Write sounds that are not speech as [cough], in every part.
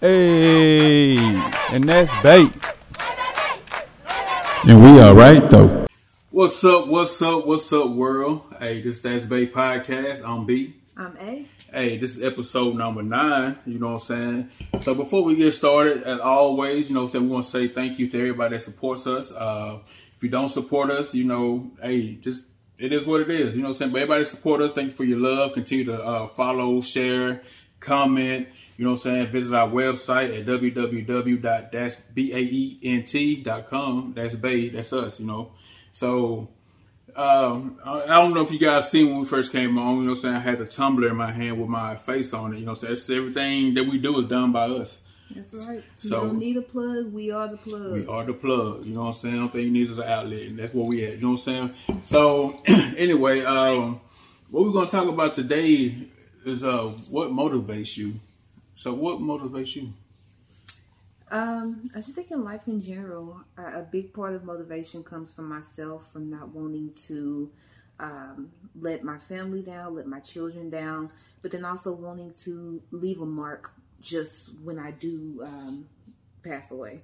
Hey, and that's bait. And we are right though. What's up? What's up? What's up, world? Hey, this is That's Bait Podcast. I'm B. I'm A. Hey, this is episode number nine. You know what I'm saying? So before we get started, as always, you know what I'm saying, we want to say thank you to everybody that supports us. Uh, if you don't support us, you know, hey, just it is what it is. You know what I'm saying? But everybody support us. Thank you for your love. Continue to uh, follow, share, comment. You know what I'm saying? Visit our website at www.baent.com. That's Bay. That's us, you know. So, um, I don't know if you guys seen when we first came on, you know what I'm saying? I had the tumbler in my hand with my face on it. You know what I'm saying? It's everything that we do is done by us. That's right. So- you don't need a plug. We are the plug. We are the plug. You know what I'm saying? The only thing you need is an outlet, and that's what we at. You know what I'm saying? So, [clears throat] anyway, um, what we're gonna talk about today is uh, what motivates you. So, what motivates you? Um, I just think in life in general, a, a big part of motivation comes from myself, from not wanting to um, let my family down, let my children down, but then also wanting to leave a mark just when I do um, pass away.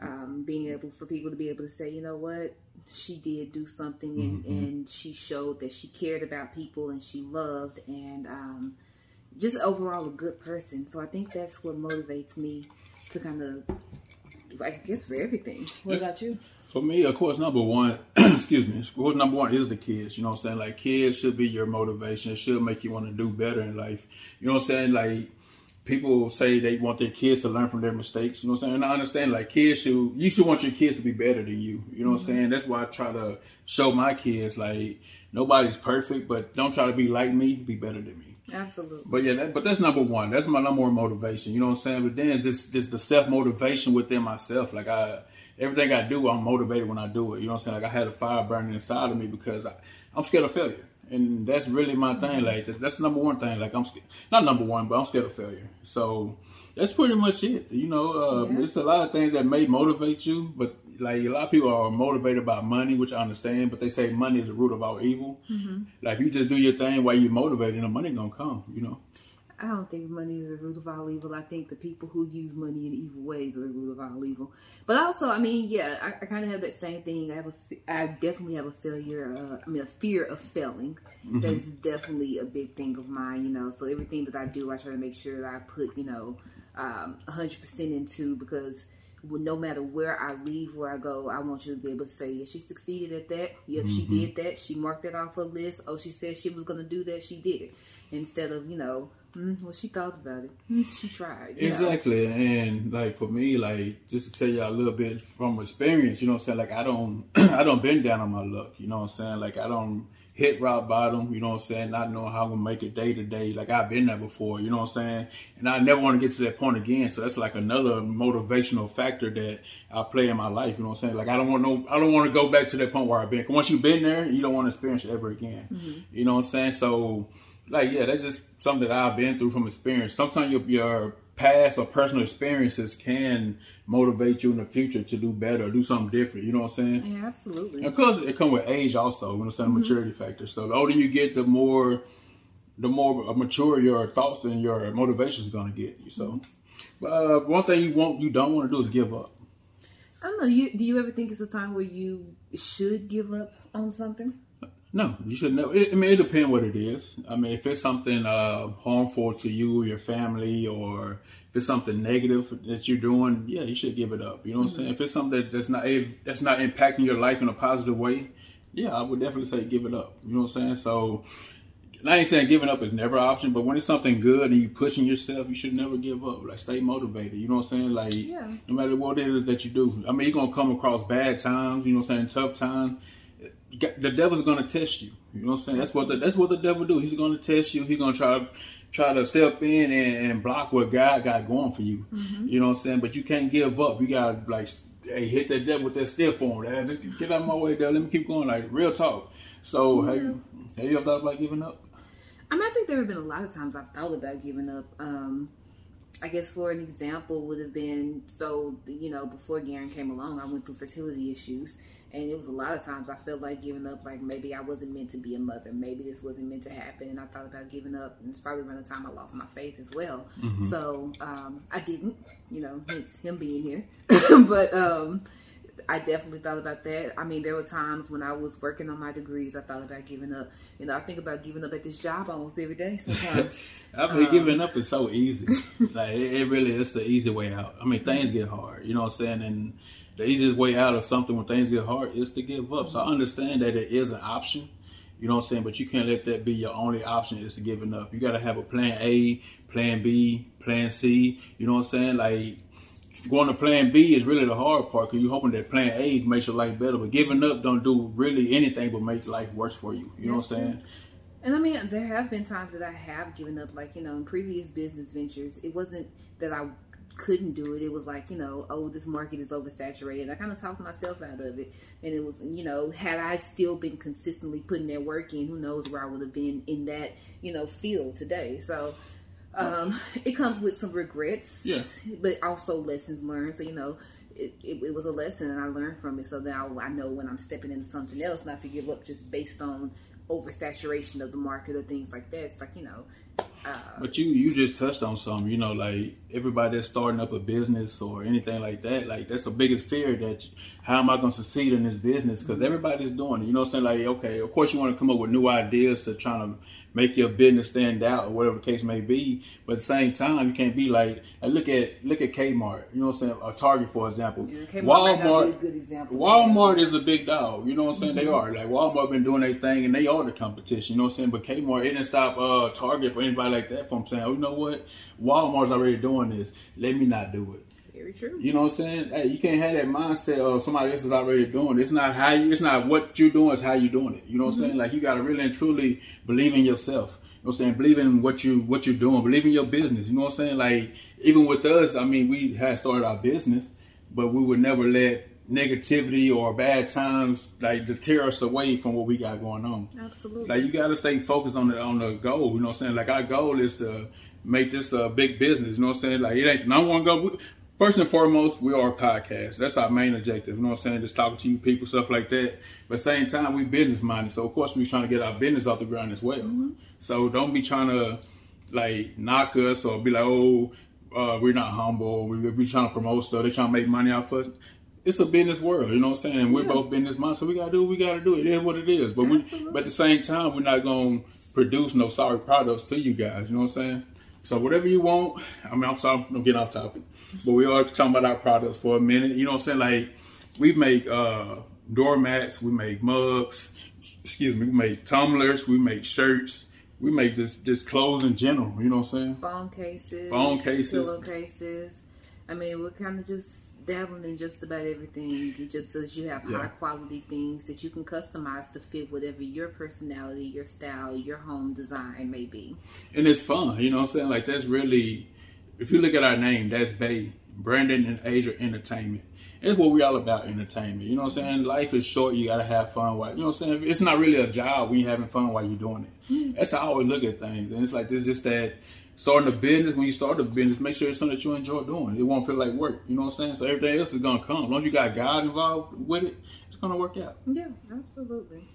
Um, being able for people to be able to say, you know what, she did do something, and, and she showed that she cared about people and she loved, and um, just overall a good person. So I think that's what motivates me to kind of, I guess, for everything. What about you? For me, of course, number one, [clears throat] excuse me, of course, number one is the kids. You know what I'm saying? Like, kids should be your motivation. It should make you want to do better in life. You know what I'm saying? Like, people say they want their kids to learn from their mistakes. You know what I'm saying? And I understand, like, kids should, you should want your kids to be better than you. You know what I'm mm-hmm. saying? That's why I try to show my kids, like, nobody's perfect, but don't try to be like me, be better than me. Absolutely. But yeah, that, but that's number one. That's my number one motivation. You know what I'm saying? But then just just the self motivation within myself. Like I, everything I do, I'm motivated when I do it. You know what I'm saying? Like I had a fire burning inside of me because I, I'm scared of failure, and that's really my thing. Like that, that's the number one thing. Like I'm scared, not number one, but I'm scared of failure. So that's pretty much it. You know, uh, Yeah. there's a lot of things that may motivate you, but like a lot of people are motivated by money, which I understand, but they say money is the root of all evil. Like you just do your thing while you're motivated, and the money gonna come. You know. I don't think money is the root of all evil. I think the people who use money in evil ways are the root of all evil. But also, I mean, yeah, I, I kind of have that same thing. I have a, I definitely have a failure. Uh, I mean, a fear of failing. That is definitely a big thing of mine. You know, so everything that I do, I try to make sure that I put, you know, um, 100% into because no matter where I leave, where I go, I want you to be able to say, yeah, she succeeded at that. Yep, she did that. She marked that off her list. Oh, she said she was going to do that. She did it. Instead of, you know, mm, well, she thought about it. Mm, she tried. you know. Exactly, and like for me, like just to tell y'all a little bit from experience, you know what I'm saying? Like I don't, [clears throat] I don't bend down on my luck, you know what I'm saying? Like I don't hit rock bottom, you know what I'm saying? Not knowing how I'm gonna make it day to day. Like I've been there before, you know what I'm saying? And I never want to get to that point again. So that's like another motivational factor that I play in my life, you know what I'm saying? Like I don't want no, I don't want to go back to that point where I've been. once you've been there, you don't want to experience it ever again. Mm-hmm. You know what I'm saying? So like yeah, that's just something that I've been through from experience. Sometimes your your past or personal experiences can motivate you in the future to do better, or do something different. You know what I'm saying? Yeah, absolutely. And of course, it comes with age also. You know, I'm saying maturity factor. So the older you get, the more the more uh, mature your thoughts and your motivation is going to get you. So, mm-hmm. but, uh, one thing you want you don't want to do is give up. I don't know. You, do you ever think it's a time where you should give up on something? No, you should never. It, I mean, it depends what it is. I mean, if it's something uh, harmful to you, your family, or if it's something negative that you're doing, yeah, you should give it up. You know what I'm saying? If it's something that, that's not that's not impacting your life in a positive way, yeah, I would definitely say give it up. You know what I'm saying? So, I ain't saying giving up is never an option, but when it's something good and you pushing yourself, you should never give up. Like stay motivated. You know what I'm saying? Like Yeah. no matter what it is that you do. I mean, you're gonna come across bad times. You know what I'm saying? Tough times the devil's gonna test you. You know what I'm saying? That's what the, that's what the devil do. He's gonna test you. He's gonna try to try to step in and, and block what God got going for you. You know what I'm saying? But you can't give up. You gotta like hey, hit that devil with that stiff. Hey, just get out of my way, devil. Let me keep going. Like real talk. So have you have you ever thought about giving up? I mean, I think there have been a lot of times I've thought about giving up. Um, I guess for an example would have been so you know before Garen came along, I went through fertility issues, And it was a lot of times I felt like giving up, like maybe I wasn't meant to be a mother, maybe this wasn't meant to happen. And I thought about giving up, and it's probably around the time I lost my faith as well. So um, I didn't, you know, hence him being here. [laughs] but um, I definitely thought about that. I mean, there were times when I was working on my degrees, I thought about giving up. You know, I think about giving up at this job almost every day sometimes. [laughs] I mean, giving up is so easy. [laughs] like it, it really is the easy way out. I mean, things get hard. You know what I'm saying? And the easiest way out of something when things get hard is to give up. So I understand that it is an option. You know what I'm saying? But you can't let that be your only option is to giving up. You got to have a plan A, plan B, plan C. You know what I'm saying? Like going to plan B is really the hard part because you're hoping that plan A makes your life better. But giving up don't do really anything but make life worse for you. You know what I'm saying? And I mean, there have been times that I have given up, like, you know, in previous business ventures, it wasn't that I couldn't do it. It was like, you know, oh, this market is oversaturated. I kind of talked myself out of it. And it was, you know, had I still been consistently putting that work in, who knows where I would have been in that, you know, field today. So, um, it comes with some regrets, yes. but also lessons learned. So, you know, it, it, it was a lesson and I learned from it. So now I know when I'm stepping into something else, not to give up just based on oversaturation of the market or things like that. It's like, you know, uh, But you you just touched on something, you know, like everybody that's starting up a business or anything like that, like that's the biggest fear that you- how am I going to succeed in this business? Because mm-hmm. everybody's doing it. You know what I'm saying? Like, okay, of course you want to come up with new ideas to try to make your business stand out or whatever the case may be. But at the same time, you can't be like, and look at look at Kmart. You know what I'm saying? Or Target, for example. Yeah, Kmart might not be Walmart. a good example. Walmart is a big dog. You know what I'm saying? They are. Like Walmart been doing their thing and they are the competition. You know what I'm saying? But Kmart, it didn't stop uh, Target for anybody like that from saying, oh, you know what? Walmart's already doing this. Let me not do it. Very true. You know what I'm saying? Hey, you can't have that mindset of somebody else is already doing it. It's not how you, it's not what you're doing, it's how you're doing it. You know what I'm mm-hmm. saying? Like you gotta really and truly believe in yourself. You know what I'm saying? Believe in what you what you're doing, believe in your business. You know what I'm saying? Like even with us, I mean we had started our business, but we would never let negativity or bad times like deter us away from what we got going on. Absolutely. Like you gotta stay focused on the on the goal. You know what I'm saying? Like our goal is to make this a big business. You know what I'm saying? Like it ain't number one goal. We- First and foremost, we are a podcast. That's our main objective. You know what I'm saying? Just talking to you people, stuff like that. But at the same time, we business minded. So of course we trying to get our business off the ground as well. So don't be trying to like knock us or be like, oh, uh, we're not humble. We we trying to promote stuff. They trying to make money off us. It's a business world, you know what I'm saying? Yeah. We're both business minded, so we gotta do what we gotta do. It is what it is. But we, Absolutely. but at the same time, we're not gonna produce no sorry products to you guys. You know what I'm saying? So whatever you want. I mean, I'm sorry, I'm getting off topic, but we are talking about our products for a minute. You know what I'm saying? Like we make uh, doormats, we make mugs. Excuse me, we make tumblers, we make shirts, we make this just clothes in general. You know what I'm saying? phone cases, Phone cases. pillowcases. I mean, we're kind of just dabbling in just about everything. It just that you have Yeah. high quality things that you can customize to fit whatever your personality, your style, your home design may be. and it's fun. You know what I'm saying? Like that's really, if you look at our name, that's Bay Brandon and Asia Entertainment. It's what we all about entertainment. You know what I'm saying? Life is short. You gotta have fun. While you know what I'm saying? It's not really a job when you're having fun while you're doing it. Hmm. That's how I always look at things. And it's like this, just that starting a business. When you start a business, make sure it's something that you enjoy doing. It won't feel like work. You know what I'm saying? So everything else is gonna come. As long as you got God involved with it, it's gonna work out. Yeah, absolutely.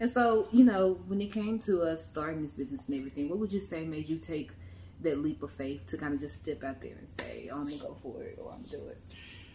And so, you know, when it came to us starting this business and everything, what would you say made you take that leap of faith to kind of just step out there and say, "I'm gonna go for it," or "I'm gonna do it"?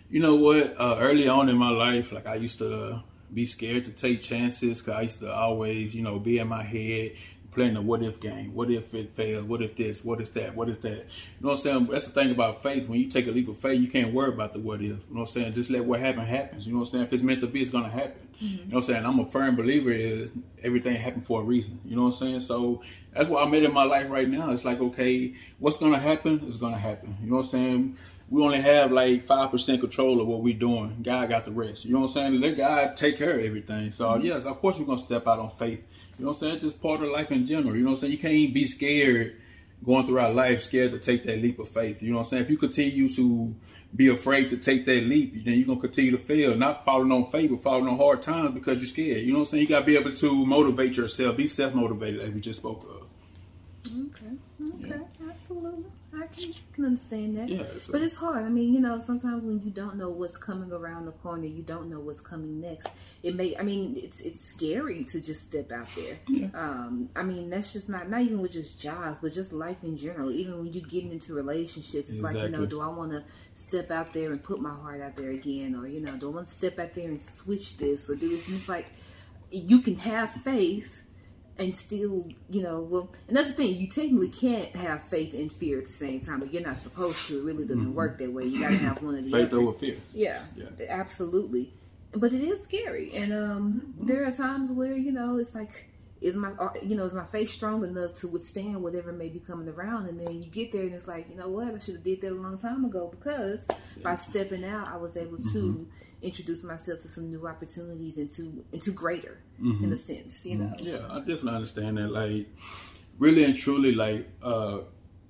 You know what? Uh, early on in my life, like I used to be scared to take chances because I used to always, you know, be in my head playing the what if game. What if it fails? What if this? What if that? What if that? You know what I'm saying? That's the thing about faith. When you take a leap of faith, you can't worry about the what if. You know what I'm saying? Just let what happen happens. You know what I'm saying? If it's meant to be, it's gonna happen. You mm-hmm. know what I'm saying? I'm a firm believer is everything happened for a reason. You know what I'm saying? So that's what I made in my life right now. It's like, okay, what's gonna happen is gonna happen. You know what I'm saying? we only have like five percent control of what we're doing. God got the rest. You know what I'm saying? Let God take care of everything. So mm-hmm. yes, of course we're gonna step out on faith. You know what I'm saying? It's just part of life in general. You know what I'm saying? You can't even be scared going through our life, scared to take that leap of faith. You know what I'm saying? If you continue to be afraid to take that leap, then you're gonna continue to fail. Not following on faith, but following on hard times because you're scared. You know what I'm saying? You gotta be able to motivate yourself, be self motivated, as we just spoke of. Okay, can, can understand that. Yeah, But it's hard. I mean, you know, sometimes when you don't know what's coming around the corner, you don't know what's coming next. It may. I mean, it's it's scary to just step out there. Yeah. Um, I mean, that's just not not even with just jobs, but just life in general. Even when you're getting into relationships, it's like you know, do I want to step out there and put my heart out there again, or you know, do I want to step out there and switch this or do this? And it's like you can have faith and still, you know, well, and that's the thing. You technically can't have faith and fear at the same time, but you're not supposed to. It really doesn't work that way. You got to have one of the Faith other. over fear. Yeah, Yeah. absolutely. But it is scary, and um, there are times where you know it's like, is my uh, you know is my faith strong enough to withstand whatever may be coming around? And then you get there, and it's like, you know what, I should have did that a long time ago because by stepping out, I was able to introduce myself to some new opportunities and to and to greater in a sense, you know. Yeah, I definitely understand that. Like, really and truly, like, uh,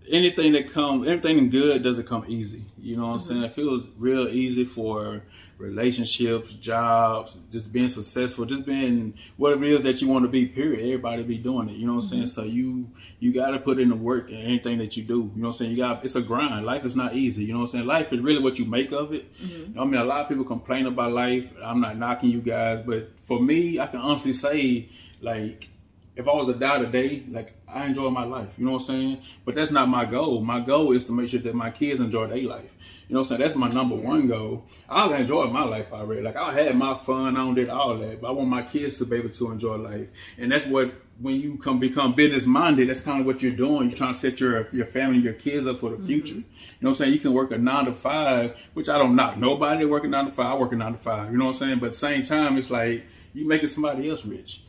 anything that comes, anything good doesn't come easy. You know what I'm saying? It feels real easy for relationships, jobs, just being successful, just being whatever it is that you want to be. Period. Everybody be doing it. You know what I'm saying? Mm-hmm. So you you got to put in the work in anything that you do. You know what I'm saying? You got it's a grind. Life is not easy. You know what I'm saying? Life is really what you make of it. Mm-hmm. I mean, a lot of people complain about life. I'm not knocking you guys, but for me, I can honestly say like if I was to die today, like I enjoy my life, you know what I'm saying? But that's not my goal. My goal is to make sure that my kids enjoy their life. You know what I'm saying? That's my number one goal. I've enjoyed my life already. Like I had my fun, I don't did all that, but I want my kids to be able to enjoy life. And that's what when you come become business minded, that's kind of what you're doing. You're trying to set your your family, your kids up for the mm-hmm. future. You know what I'm saying? You can work a nine to five, which I don't knock nobody working nine to five. I work a nine to five. You know what I'm saying? But at the same time, it's like you making somebody else rich.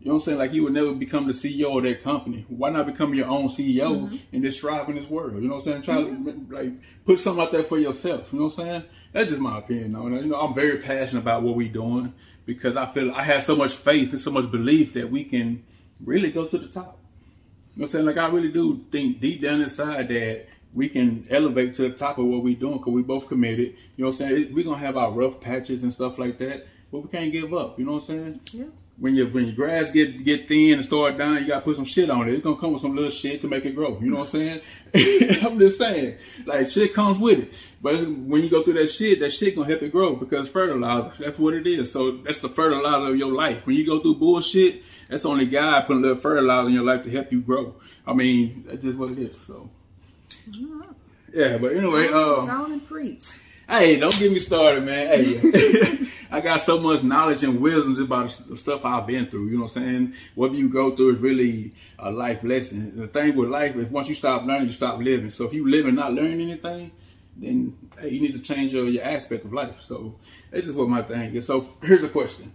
You know what I'm saying? Like you would never become the CEO of that company. Why not become your own CEO mm-hmm. and just strive in this world? You know what I'm saying? Try to mm-hmm. like put something out there for yourself. You know what I'm saying? That's just my opinion on it. You know, I'm very passionate about what we're doing because I feel I have so much faith and so much belief that we can really go to the top. You know what I'm saying? Like I really do think deep down inside that we can elevate to the top of what we're doing because we both committed. You know what I'm saying? We're gonna have our rough patches and stuff like that, but we can't give up. You know what I'm saying? Yeah. When your when your grass get get thin and start dying, you gotta put some shit on it. It's gonna come with some little shit to make it grow. You know what I'm saying? [laughs] I'm just saying, like shit comes with it. But when you go through that shit, that shit gonna help it grow because fertilizer. That's what it is. So that's the fertilizer of your life. When you go through bullshit, that's only God putting a little fertilizer in your life to help you grow. I mean, that's just what it is. So. Yeah, but anyway, Go um, on and preach. Hey, don't get me started, man. Hey, [laughs] I got so much knowledge and wisdom about the stuff I've been through. You know what I'm saying? Whatever you go through is really a life lesson. The thing with life is once you stop learning, you stop living. So if you live and not learn anything, then hey, you need to change your, your aspect of life. So that's just what my thing is. So here's a question: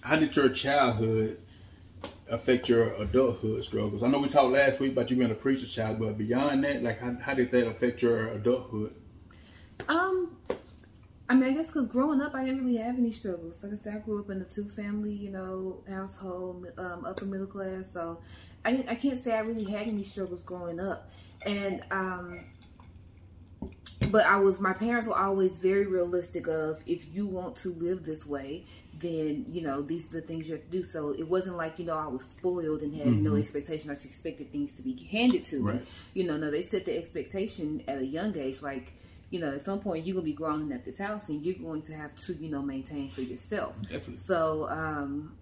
How did your childhood affect your adulthood struggles? I know we talked last week about you being a preacher child, but beyond that, like how, how did that affect your adulthood? I mean, I guess because growing up, I didn't really have any struggles. Like I said, I grew up in a two-family, you know, household, um, upper middle class. So I didn't, I can't say I really had any struggles growing up. And um, but I was, my parents were always very realistic of if you want to live this way, then you know these are the things you have to do. So it wasn't like you know I was spoiled and had no expectation. I just expected things to be handed to me. You know, no, they set the expectation at a young age, like you know, at some point you're gonna be growing at this house and you're going to have to, you know, maintain for yourself. Definitely. So, um,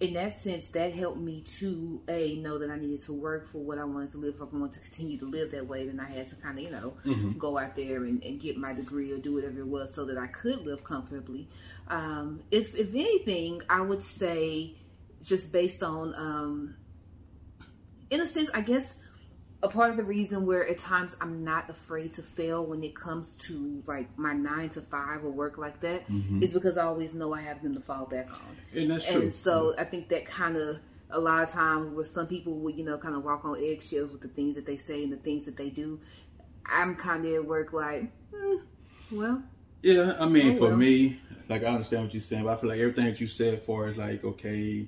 in that sense, that helped me to a know that I needed to work for what I wanted to live for. If I wanted to continue to live that way, then I had to kind of, you know, go out there and, and get my degree or do whatever it was so that I could live comfortably. Um, if if anything, I would say just based on, um, in a sense, I guess a part of the reason where at times I'm not afraid to fail when it comes to like my nine to five or work like that is because I always know I have them to fall back on. And that's true. And so I think that kind of a lot of times where some people would, you know, kind of walk on eggshells with the things that they say and the things that they do. I'm kind of at work like, hmm, well, Yeah, I mean, Oh, for me, like I understand what you're saying, but I feel like everything that you said for is like, okay,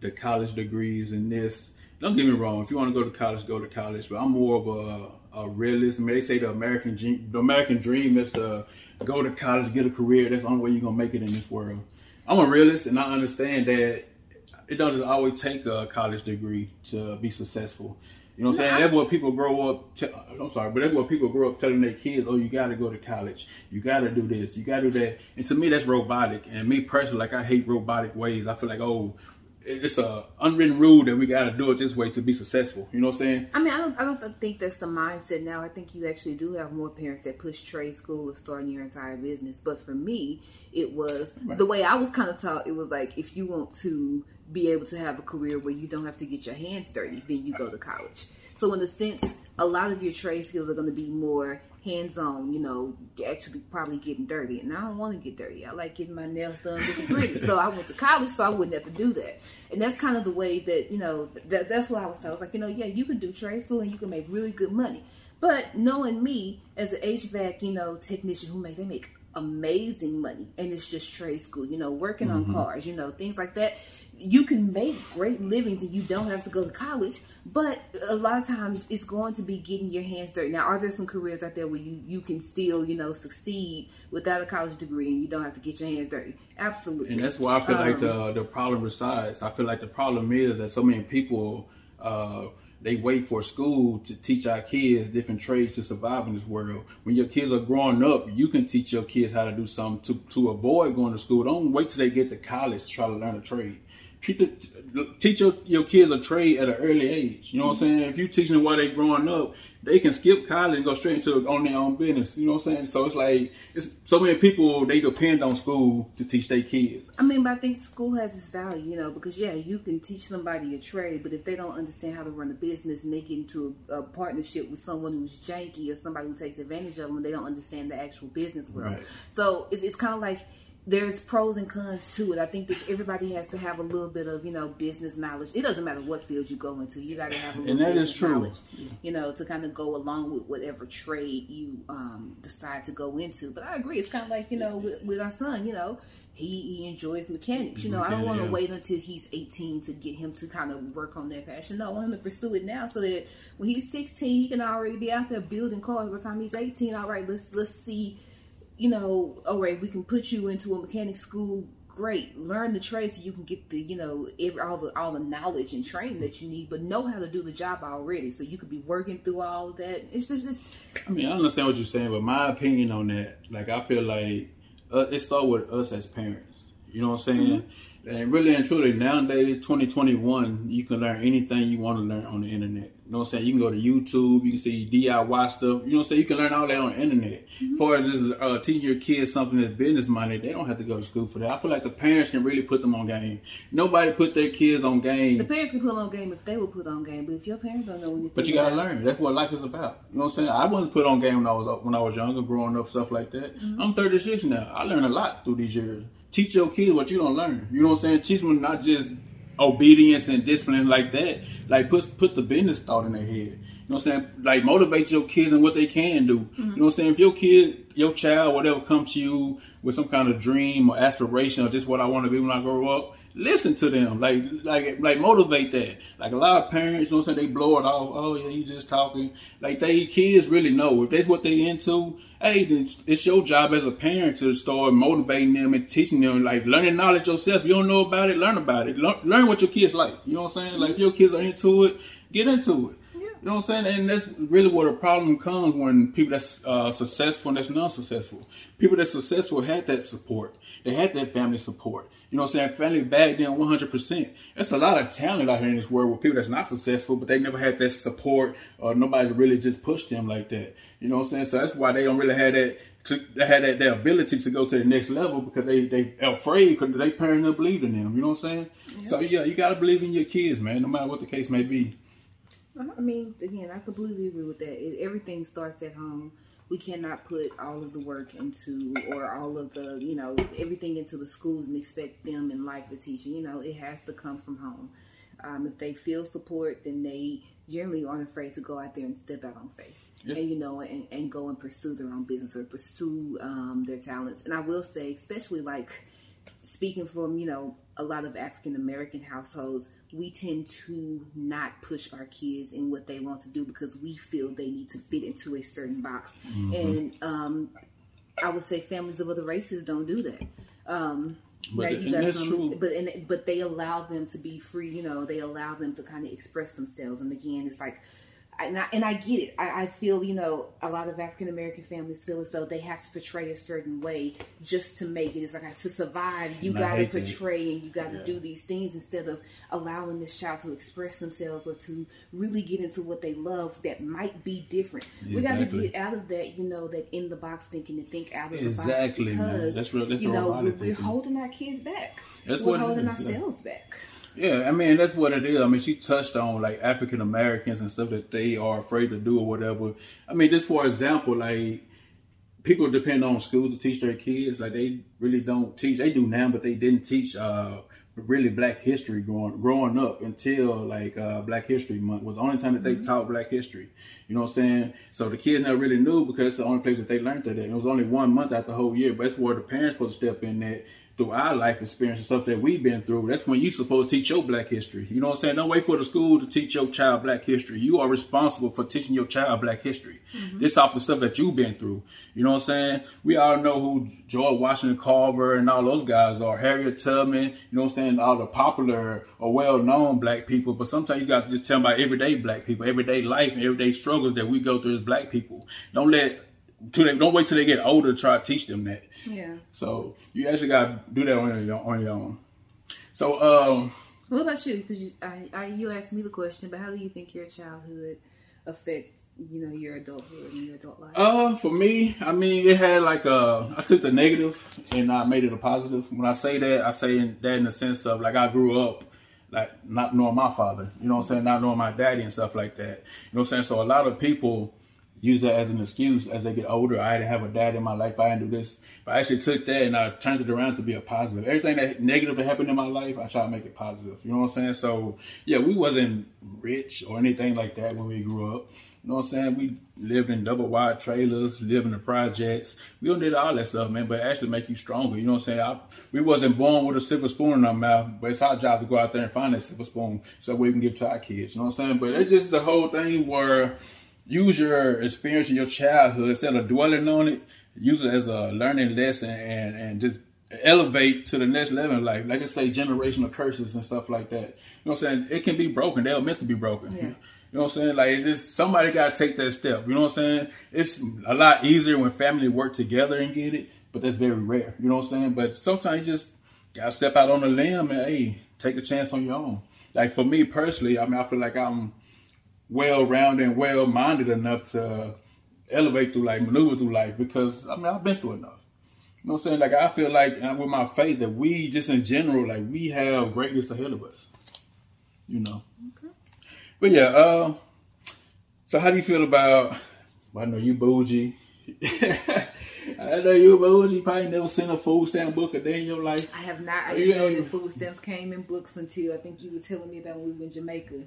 the college degrees and this. Don't get me wrong. If you want to go to college, go to college. But I'm more of a, a realist. I mean, they say the American dream, the American dream is to go to college, get a career. That's the only way you're gonna make it in this world. I'm a realist, and I understand that it doesn't always take a college degree to be successful. You know what I'm saying? That's what people grow up. T- I'm sorry, but that's what people grow up telling their kids. Oh, you got to go to college. You got to do this. You got to do that. And to me, that's robotic. And me personally, like I hate robotic ways. I feel like oh, it's a unwritten rule that we got to do it this way to be successful. You know what I'm saying? I mean, I don't, I don't think that's the mindset now. I think you actually do have more parents that push trade school or starting your entire business. But for me, it was right. the way I was kind of taught. It was like if you want to be able to have a career where you don't have to get your hands dirty, then you go to college. So in the sense, a lot of your trade skills are going to be more hands-on, you know, actually probably getting dirty. And I don't want to get dirty. I like getting my nails done, getting gritty. [laughs] so I went to college, so I wouldn't have to do that. And that's kind of the way that you know that that's what I was told. I was like, you know, yeah, you can do trade school and you can make really good money. But knowing me as an HVAC, you know, technician who make they make amazing money and it's just trade school, you know, working mm-hmm. on cars, you know, things like that you can make great livings and you don't have to go to college, but a lot of times it's going to be getting your hands dirty. Now, are there some careers out there where you, you can still, you know, succeed without a college degree and you don't have to get your hands dirty? Absolutely. And that's why I feel um, like the the problem resides. I feel like the problem is that so many people uh, they wait for school to teach our kids different trades to survive in this world. When your kids are growing up, you can teach your kids how to do something to, to avoid going to school. Don't wait till they get to college to try to learn a trade teach your, your kids a trade at an early age. You know what I'm saying? If you teach them while they're growing up, they can skip college and go straight into on their own business. You know what I'm saying? So it's like it's so many people they depend on school to teach their kids. I mean, but I think school has its value, you know, because yeah, you can teach somebody a trade, but if they don't understand how to run a business and they get into a, a partnership with someone who's janky or somebody who takes advantage of them, they don't understand the actual business world. Right. So it's, it's kind of like there's pros and cons to it. I think that everybody has to have a little bit of you know business knowledge. It doesn't matter what field you go into, you got to have a little and that business is true. knowledge, you know, to kind of go along with whatever trade you um, decide to go into. But I agree, it's kind of like you know with, with our son, you know. He, he enjoys mechanics. You know, I don't want to yeah. wait until he's 18 to get him to kind of work on that passion. No, I want him to pursue it now so that when he's 16, he can already be out there building cars. By the time he's 18, all right, let's let's see you know, all right, we can put you into a mechanic school. Great, learn the trade so you can get the, you know, every, all the all the knowledge and training that you need, but know how to do the job already, so you could be working through all of that. It's just, it's. I mean, I understand what you're saying, but my opinion on that, like, I feel like uh, it starts with us as parents. You know what I'm saying? Mm-hmm. And really and truly, nowadays, 2021, you can learn anything you want to learn on the internet. You know what I'm saying? You can go to YouTube, you can see DIY stuff. You know what I'm saying? You can learn all that on the internet. Mm-hmm. As far as just uh, teaching your kids something that's business minded, they don't have to go to school for that. I feel like the parents can really put them on game. Nobody put their kids on game. The parents can put them on game if they will put on game, but if your parents don't know anything, but you gotta learn. That's what life is about. You know what I'm saying? I wasn't put on game when I was when I was younger, growing up, stuff like that. Mm-hmm. I'm 36 now. I learned a lot through these years. Teach your kids what you don't learn. You know what I'm saying? Teach them not just obedience and discipline like that. Like put put the business thought in their head. You know what I'm saying? Like motivate your kids and what they can do. Mm-hmm. You know what I'm saying? If your kid, your child, whatever comes to you with some kind of dream or aspiration or just what I want to be when I grow up, listen to them. Like like like motivate that. Like a lot of parents, you know what I'm saying, they blow it off. Oh yeah, you just talking. Like they kids really know if that's what they into. Hey, it's, it's your job as a parent to start motivating them and teaching them, like learning knowledge yourself. You don't know about it, learn about it. Learn, learn what your kids like. You know what I'm saying? Like if your kids are into it, get into it. You know what I'm saying? And that's really where the problem comes when people that's uh, successful and that's non-successful. People that's successful had that support. They had that family support. You know what I'm saying? Family back then 100%. There's a lot of talent out here in this world with people that's not successful, but they never had that support or nobody really just pushed them like that. You know what I'm saying? So that's why they don't really have that to, they had that, that ability to go to the next level because they they afraid because they parents don't believe in them. You know what I'm saying? Yeah. So yeah, you gotta believe in your kids, man, no matter what the case may be. I mean, again, I completely agree with that. It, everything starts at home. We cannot put all of the work into or all of the, you know, everything into the schools and expect them in life to teach. You know, it has to come from home. Um, if they feel support, then they generally aren't afraid to go out there and step out on faith. And you know, and, and go and pursue their own business or pursue um, their talents. And I will say, especially like speaking from you know a lot of African American households, we tend to not push our kids in what they want to do because we feel they need to fit into a certain box. Mm-hmm. And um, I would say families of other races don't do that. Um, but, you got some, true. but and, but they allow them to be free. You know, they allow them to kind of express themselves. And again, it's like and I, and I get it. I, I feel, you know, a lot of African American families feel as though they have to portray a certain way just to make it. It's like to survive, you got to portray and you got to yeah. do these things instead of allowing this child to express themselves or to really get into what they love that might be different. Exactly. We got to get out of that, you know, that in the box thinking and think out of exactly, the box Exactly because that's real, that's you know we're, we're, holding our kids back. That's we're holding ourselves yeah. back. Yeah, I mean that's what it is. I mean, she touched on like African Americans and stuff that they are afraid to do or whatever. I mean, just for example, like people depend on schools to teach their kids. Like they really don't teach. They do now, but they didn't teach uh, really Black history growing growing up until like uh, Black History Month was the only time that they mm-hmm. taught Black history. You know what I'm saying? So the kids never really knew because it's the only place that they learned that. It was only one month out the whole year, but it's where the parents supposed to step in that through our life experience and stuff that we've been through, that's when you're supposed to teach your black history. You know what I'm saying? Don't wait for the school to teach your child black history. You are responsible for teaching your child black history. Mm-hmm. This off the stuff that you've been through. You know what I'm saying? We all know who George Washington Carver and all those guys are. Harriet Tubman, you know what I'm saying? All the popular or well known black people. But sometimes you got to just tell them about everyday black people, everyday life and everyday struggles that we go through as black people. Don't let till they don't wait till they get older to try to teach them that. Yeah. So you actually got to do that on your on your own. So um. What about you? Because you, I, I, you asked me the question, but how do you think your childhood affect you know your adulthood and your adult life? Uh, for me, I mean, it had like a. I took the negative and I made it a positive. When I say that, I say that in the sense of like I grew up like not knowing my father. You know what I'm saying? Not knowing my daddy and stuff like that. You know what I'm saying? So a lot of people use that as an excuse as they get older. I didn't have a dad in my life. I didn't do this. But I actually took that and I turned it around to be a positive. Everything that negative that happened in my life, I try to make it positive. You know what I'm saying? So yeah, we wasn't rich or anything like that when we grew up. You know what I'm saying? We lived in double wide trailers, lived in the projects. We don't did all that stuff, man, but actually make you stronger. You know what I'm saying? I, we wasn't born with a silver spoon in our mouth, but it's our job to go out there and find that silver spoon so we can give to our kids. You know what I'm saying? But it's just the whole thing where use your experience in your childhood instead of dwelling on it. Use it as a learning lesson and and just elevate to the next level in life. Like I say, generational curses and stuff like that. You know what I'm saying? It can be broken. They were meant to be broken. Yeah. You know what I'm saying? Like it's just somebody got to take that step. You know what I'm saying? It's a lot easier when family work together and get it, but that's very rare. You know what I'm saying? But sometimes you just gotta step out on a limb and hey, take a chance on your own. Like for me personally, I mean, I feel like I'm well rounded and well minded enough to elevate through like maneuver through life because I mean I've been through enough. You know what I'm saying? Like I feel like with my faith that we just in general like we have greatness ahead of us. You know. Okay. But yeah, uh, so how do you feel about well, I know you bougie. [laughs] I know you bougie. Probably never seen a food stamp book a day in your life. I have not. I didn't know the food stamps came in books until I think you were telling me about when we were in Jamaica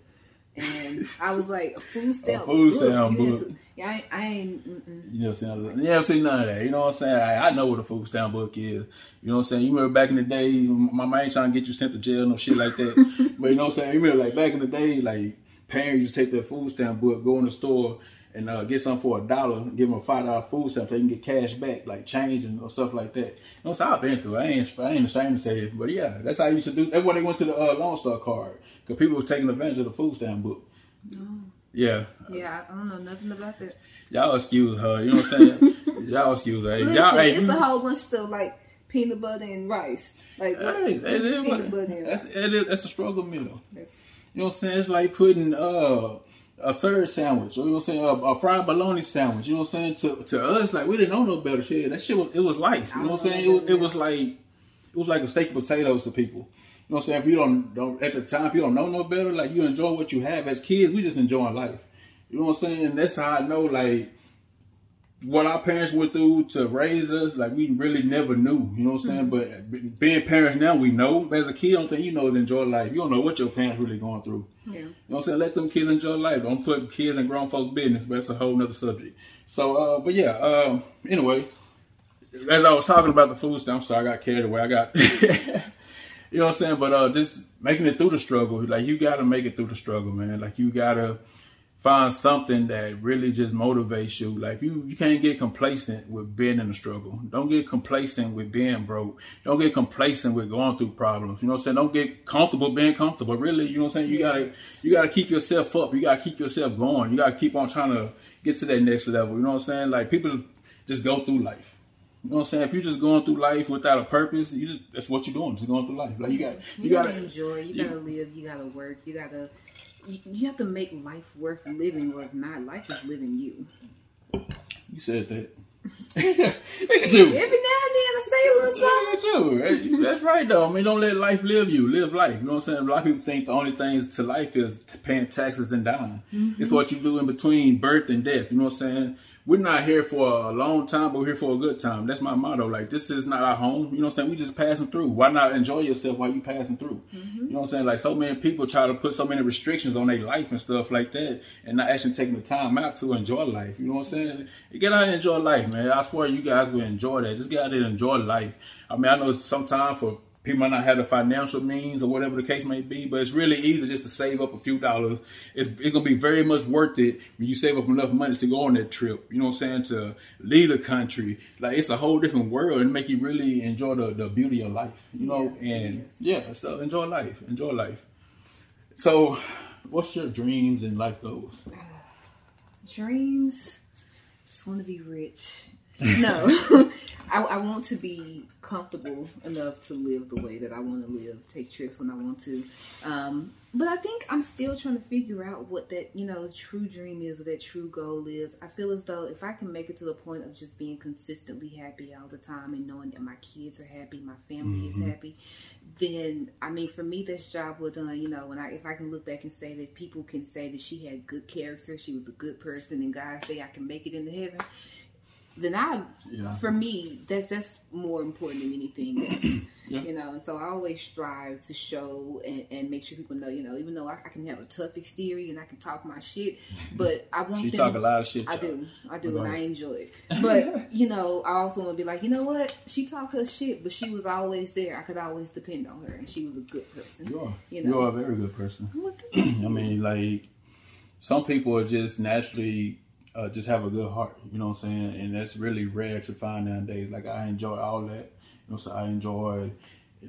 and I was like, food stamp. A food stamp book. Yeah, I, I ain't. Mm-mm. You never seen, you never seen none of that. You know what I'm saying? I, I, know what a food stamp book is. You know what I'm saying? You remember back in the day, my man ain't trying to get you sent to jail, no shit like that. [laughs] but you know what I'm saying? You remember like back in the day, like parents used to take their food stamp book, go in the store, and uh, get something for a dollar, give them a five dollar food stamp so they can get cash back, like change and or stuff like that. You know, so I've been through. I ain't, I ain't ashamed to say it, but yeah, that's how I used to do. That's why they went to the uh, Lone Star card because people was taking advantage of the food stamp book. No. Yeah. Yeah, I don't know nothing about that. Y'all excuse her. You know what I'm saying? [laughs] Y'all excuse her. Listen, y'all, hey, it's a whole bunch of stuff like peanut butter and rice. Like what, hey, what's peanut butter and rice? That's, it is, that's a struggle meal. That's, you know what I'm saying? It's like putting uh a third sandwich, or you know what I'm saying, a, a, fried bologna sandwich. You know what I'm saying? To to us, like we didn't know no better shit. That shit was it was life. You know what I'm saying? It was, it was like it was like a steak and potatoes to people. You know what I'm saying? If you don't don't at the time, if you don't know no better, like you enjoy what you have. As kids, we just enjoying life. You know what I'm saying? That's how I know like what our parents went through to raise us, like we really never knew, you know what I'm saying? Mm-hmm. But being parents now, we know. As a kid, don't think you know is enjoy life. You don't know what your parents really going through. Yeah. You know what I'm saying? Let them kids enjoy life. Don't put kids in grown folks' business, but that's a whole nother subject. So, uh, but yeah, um, anyway, as I was talking about the food stamp, so I got carried away. I got, [laughs] you know what I'm saying? But uh, just making it through the struggle, like you got to make it through the struggle, man. Like you got to find something that really just motivates you. Like you, you can't get complacent with being in a struggle. Don't get complacent with being broke. Don't get complacent with going through problems. You know what I'm saying? Don't get comfortable being comfortable. Really, you know what I'm saying? You gotta, you gotta keep yourself up. You gotta keep yourself going. You gotta keep on trying to get to that next level. You know what I'm saying? Like people just go through life. You know what I'm saying? If you're just going through life without a purpose, you just that's what you're doing. Just going through life. Like you got, you, You, gotta gotta enjoy. You gotta live. You gotta work. You gotta. You, you have to make life worth living, or if not, life is living you. You said that. Look at you. Every now and then, I say a little something. Look at you. That's right, though. I mean, don't let life live you. Live life. You know what I'm saying? A lot of people think the only things to life is paying taxes and dying. It's mm-hmm. what you do in between birth and death. You know what I'm saying? We're not here for a long time, but we're here for a good time. That's my motto. Like, this is not our home. You know what I'm saying? We just passing through. Why not enjoy yourself while you passing through? Mm-hmm. You know what I'm saying? Like, so many people try to put so many restrictions on their life and stuff like that and not actually taking the time out to enjoy life. You know what I'm saying? Get out and enjoy life, man. I swear you guys will enjoy that. Just get out there and enjoy life. I mean, I know sometimes for people might not have the financial means or whatever the case may be, but it's really easy just to save up a few dollars. It's, it's gonna be very much worth it when you save up enough money to go on that trip. You know what I'm saying? To leave the country, like it's a whole different world and make you really enjoy the, the beauty of life. You know, Yeah, and yeah, so enjoy life, enjoy life. So, what's your dreams and life goals? [sighs] Dreams. Just want to be rich. No, [laughs] [laughs] I, I want to be comfortable enough to live the way that I want to live. Take trips when I want to. Um, but I think I'm still trying to figure out what that you know true dream is, or that true goal is. I feel as though if I can make it to the point of just being consistently happy all the time and knowing that my kids are happy, my family is happy, then I mean, for me, this job well done. You know, when I if I can look back and say that people can say that she had good character, she was a good person, and God say I can make it into heaven, then I, Yeah. for me, that's that's more important than anything. [clears throat] Yeah. You know, and so I always strive to show and, and make sure people know. You know, even though I, I can have a tough exterior and I can talk my shit, but I want She them. talk a lot of shit. I y'all. do, I do, and I enjoy it. [laughs] But you know, I also want to be like, you know what? She talked her shit, but she was always there. I could always depend on her, and she was a good person. You are. You You, are a very good person. [clears throat] I mean, like some people are just naturally uh, just have a good heart. You know what I'm saying? And that's really rare to find nowadays. Like I enjoy all that. You know, so I enjoy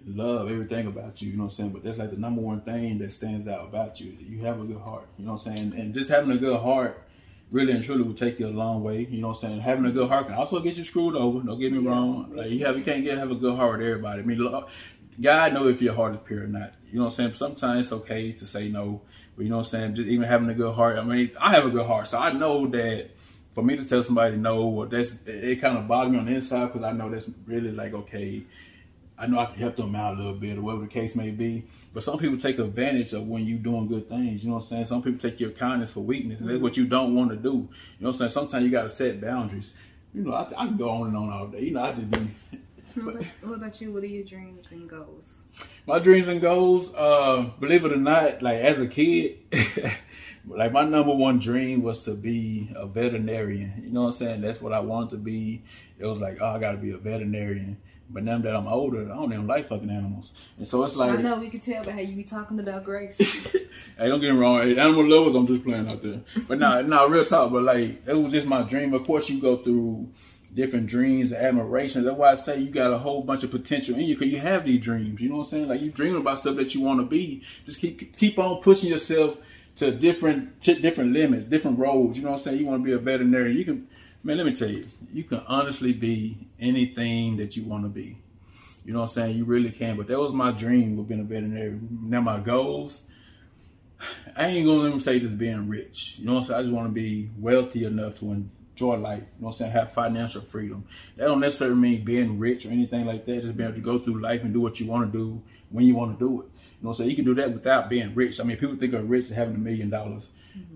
love everything about you. You know what I'm saying? But that's like the number one thing that stands out about you. You have a good heart. You know what I'm saying? And just having a good heart. Really and truly will take you a long way. You know what I'm saying? Having a good heart can also get you screwed over. Don't get me Yeah. wrong. Like you have, you can't get have a good heart with everybody. I mean, God know if your heart is pure or not. You know what I'm saying? Sometimes it's okay to say no, but you know what I'm saying? Just even having a good heart. I mean, I have a good heart, so I know that for me to tell somebody no, that's it, it kind of bothers me on the inside because I know that's really like okay. I know I can help them out a little bit or whatever the case may be. But some people take advantage of when you're doing good things. You know what I'm saying? Some people take your kindness for weakness. And that's what you don't want to do. You know what I'm saying? Sometimes you got to set boundaries. You know, I, I can go on and on all day. You know, I just be. What about, what about you? What are your dreams and goals? My dreams and goals, uh, believe it or not, like as a kid, [laughs] like my number one dream was to be a veterinarian. You know what I'm saying? That's what I wanted to be. It was like, oh, I got to be a veterinarian. But now that I'm older, I don't even like fucking animals. And so it's like, I know we can tell by how you be talking about Grace. [laughs] hey, don't get me wrong. Hey, animal lovers, I'm just playing out there. But no, no, real talk. But like, it was just my dream. Of course, you go through different dreams and admirations. That's why I say you got a whole bunch of potential in you because you have these dreams. You know what I'm saying? Like you're dreaming about stuff that you want to be. Just keep keep on pushing yourself to different to different limits, different roles. You know what I'm saying? You want to be a veterinarian. You can, man. Let me tell you, you can honestly be anything that you want to be. You know what I'm saying? You really can. But that was my dream with being a veterinarian. Now my goals. I ain't gonna even say just being rich. You know what I'm saying? I just want to be wealthy enough to enjoy life. You know what I'm saying? Have financial freedom. That don't necessarily mean being rich or anything like that. Just being able to go through life and do what you want to do when you want to do it. You know what I'm saying? You can do that without being rich. I mean, people think of rich as having a million dollars.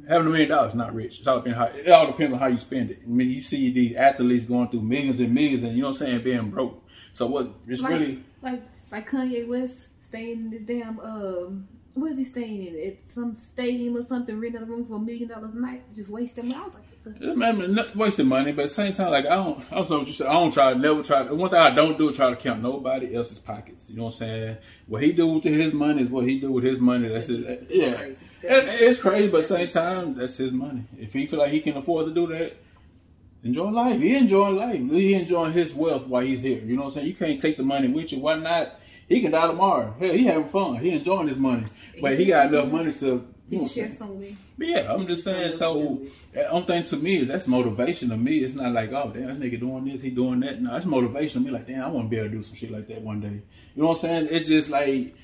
Having a million dollars is not rich. It's all depends how it all depends on how you spend it. I mean, you see these athletes going through millions and millions, and you know what I'm saying, being broke. So what? It's like, really like like Kanye West staying in this damn um what is he staying in? At some stadium or something, renting a room for a million dollars a night, just wasting money. I was like, what the- It may be not wasting money, but at the same time, like I don't, I don't, just, I don't try, to never try. One thing I don't do is try to count nobody else's pockets. You know what I'm saying? What he do with his money is what he do with his money. That's it. Yeah, it's crazy, but at the same time, that's his money. If he feel like he can afford to do that, enjoy life. He enjoying life. He enjoying his wealth while he's here. You know what I'm saying? You can't take the money with you. Why not? He can die tomorrow. Hell, he having fun. He enjoying his money, but he got enough money to. You can share some with me. Yeah, I'm just saying. So, the only thing to me is that's motivation to me. It's not like, oh, damn, this nigga doing this, he doing that. No, it's motivation to me. Like, damn, I want to be able to do some shit like that one day. You know what I'm saying? It's just like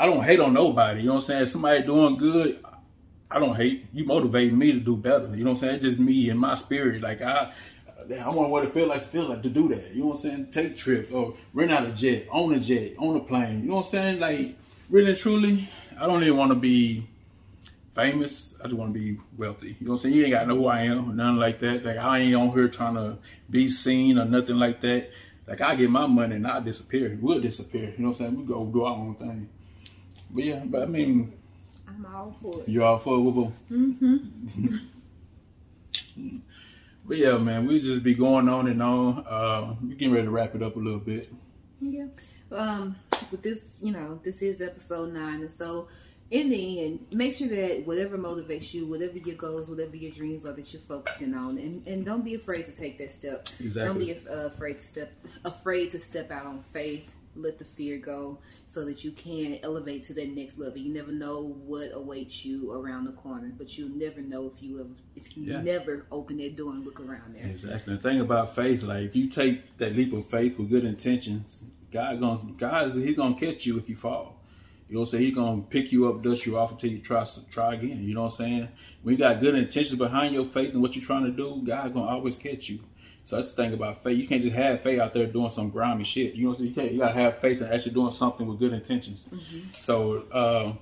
I don't hate on nobody. You know what I'm saying? Somebody doing good, I don't hate. You motivate me to do better. You know what I'm saying? It's just me and my spirit. Like I, I want what it feel like to feel like to do that. You know what I'm saying? Take trips or rent out a jet, own a jet, own a plane. You know what I'm saying? Like really and truly, I don't even want to be famous. I just want to be wealthy. You know what I'm saying? You ain't got to know who I am, nothing like that. Like I ain't on here trying to be seen or nothing like that. Like I get my money and I disappear. We'll disappear. You know what I'm saying? We go do our own thing. But yeah, but I mean, I'm all for it. You all for it, Whoop Mm-hmm. [laughs] but yeah, man, we just be going on and on. Uh, we getting ready to wrap it up a little bit. Yeah. Um, with this, you know, this is episode nine, and so in the end, make sure that whatever motivates you, whatever your goals, whatever your dreams are, that you're focusing on, and, and don't be afraid to take that step. Exactly. Don't be uh, afraid to step afraid to step out on faith. Let the fear go, so that you can elevate to that next level. You never know what awaits you around the corner, but you never know if you have if you Yeah. never open that door and look around there. Exactly. The thing about faith, like if you take that leap of faith with good intentions, God gonna God He's gonna catch you if you fall. You know what I'm saying? He's gonna pick you up, dust you off until you try try again. You know what I'm saying? When you got good intentions behind your faith and what you're trying to do, God gonna always catch you. So that's the thing about faith. You can't just have faith out there doing some grimy shit. You know what You, can't, you gotta have faith and actually doing something with good intentions. So, uh,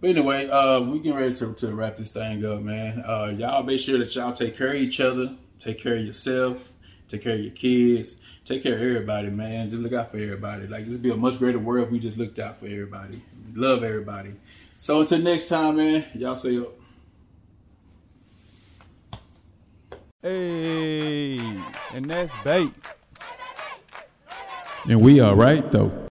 but anyway, uh, we getting ready to, to wrap this thing up, man. Uh, y'all make sure that y'all take care of each other, take care of yourself, take care of your kids, take care of everybody, man. Just look out for everybody. Like this would be a much greater world if we just looked out for everybody. Love everybody. So until next time, man. Y'all say up. Hey, and that's bait. And we are right though.